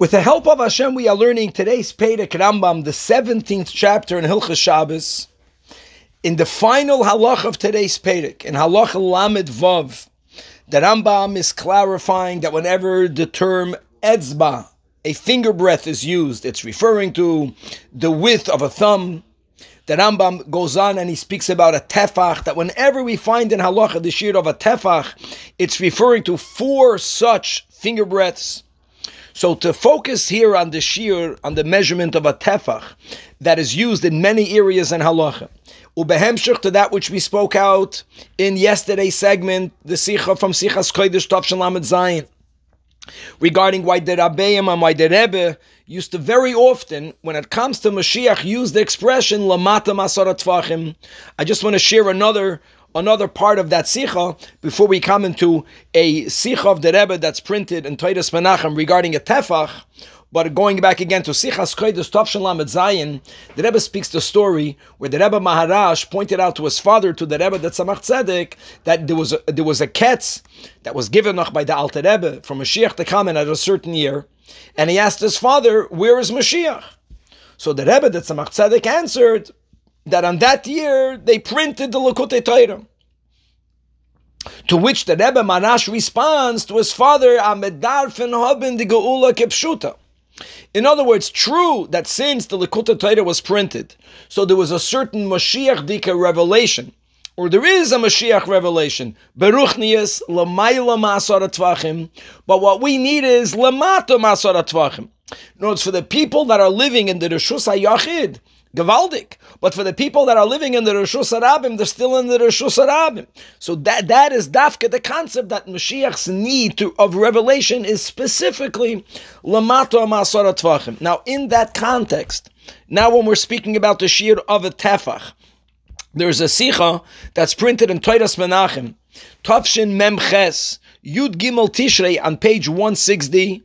With the help of Hashem, we are learning today's Perek Rambam, the 17th chapter in Hilchas Shabbos, in the final halach of today's Perek, in halach Lamed Vav. The Rambam is clarifying that whenever the term etzba, a finger breadth, is used, it's referring to the width of a thumb. The Rambam goes on and he speaks about a tefach, that whenever we find in halacha the shear of a tefach, it's referring to four such finger breadths. So to focus here on the shear, on the measurement of a tefach that is used in many areas in halacha, ubehemshich to that which we spoke out in yesterday's segment, the sicha from Sichas Kodesh Tavshin Lamed Zayin, regarding why the Rabbeim and why the Rebbe used to very often, when it comes to Mashiach, use the expression lamata masarat. I just want to share another another part of that sicha before we come into a sicha of the Rebbe that's printed in Toiras Menachem regarding a tefach. But going back again to Sichas Kodesh Tavshin Lamed Zayin, the Rebbe speaks the story where the Rebbe Maharash pointed out to his father, to the Rebbe that Tzemach Tzedek, that there was a, there was a ketz that was given noch by the Alter Rebbe from Mashiach to come in at a certain year, and he asked his father, "Where is Mashiach?" So the Rebbe that Tzemach Tzedek answered, that on that year they printed the Lakutei Torah. To which the Rebbe Maharash responds to his father, Amedarfen Hoben the Geula Kepshuta. In other words, true that since the Lakutei Torah was printed, so there was a certain Mashiach Dika revelation, or there is a Mashiach revelation, but what we need is Lamato Masara Tvachim. In other words, for the people that are living in the Rishus HaYachid, Gavaldik. But for the people that are living in the Rishus Arabim, they're still in the Rishus Arabim. So that that is dafka the concept that Mashiach's need to, of revelation is specifically lamato masara tvachim. Now, in that context, now when we're speaking about the shir of a tefach, there's a sicha that's printed in Toiras Menachem, Tavshin Memches Yud Gimel Tishrei on page 160,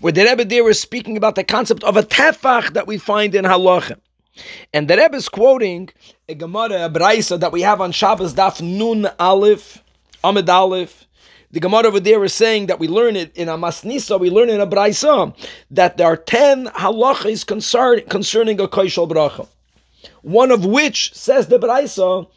where the Rebbe there is speaking about the concept of a tefach that we find in Halachim. And the Rebbe is quoting a Gemara, a Braisa that we have on Shabbos Daf Nun Aleph, Amid Aleph. The Gemara over there is saying that we learn it in a Masnisa, we learn in a Braisa that there are ten halachas concern, concerning a Koishal Bracha. One of which says the Braisa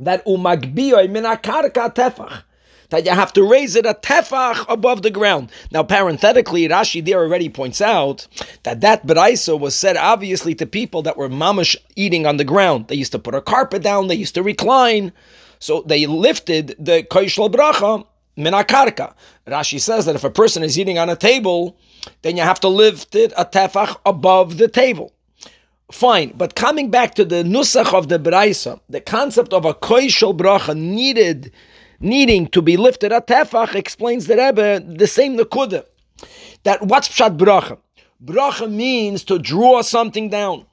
that umagbiyoy min akarka tefach that you have to raise it a tefach above the ground. Now, parenthetically, Rashi there already points out that that beraisa was said obviously to people that were mamish eating on the ground. They used to put a carpet down, they used to recline, so they lifted the koishal bracha minakarka. Rashi says that if a person is eating on a table, then you have to lift it a tefach above the table. Fine, but coming back to the nusach of the beraisa, the concept of a koishal bracha needed needing to be lifted at tefach explains the Rebbe the same nekuda. That what's pshat bracha? Bracha means to draw something down.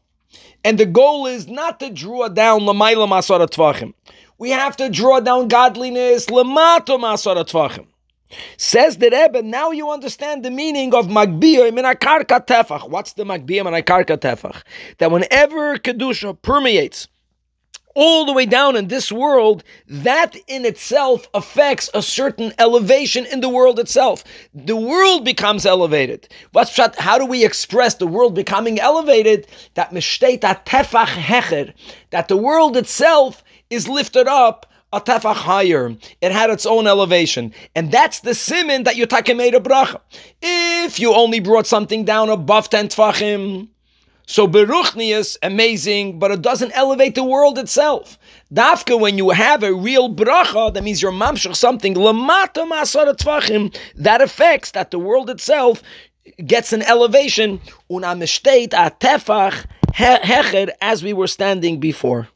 And the goal is not to draw down lamayla masara tvachim. We have to draw down godliness lamato masara tvachim. Says the Rebbe, now you understand the meaning of magbiyah min akarka tefach. What's the magbiyah min akarka tefach? That whenever kedusha permeates all the way down in this world, that in itself affects a certain elevation in the world itself. The world becomes elevated. What's how do we express the world becoming elevated? That mishteta tefach hecher, that the world itself is lifted up a tefach higher. It had its own elevation. And that's the simon that Yotake made a bracha. If you only brought something down above 10 tefachim, so Beruchnius, amazing, but it doesn't elevate the world itself. Dafka, when you have a real bracha, that means you're mamshach something, lamata masara that affects that the world itself gets an elevation, una mishteit a tefach hecher, as we were standing before.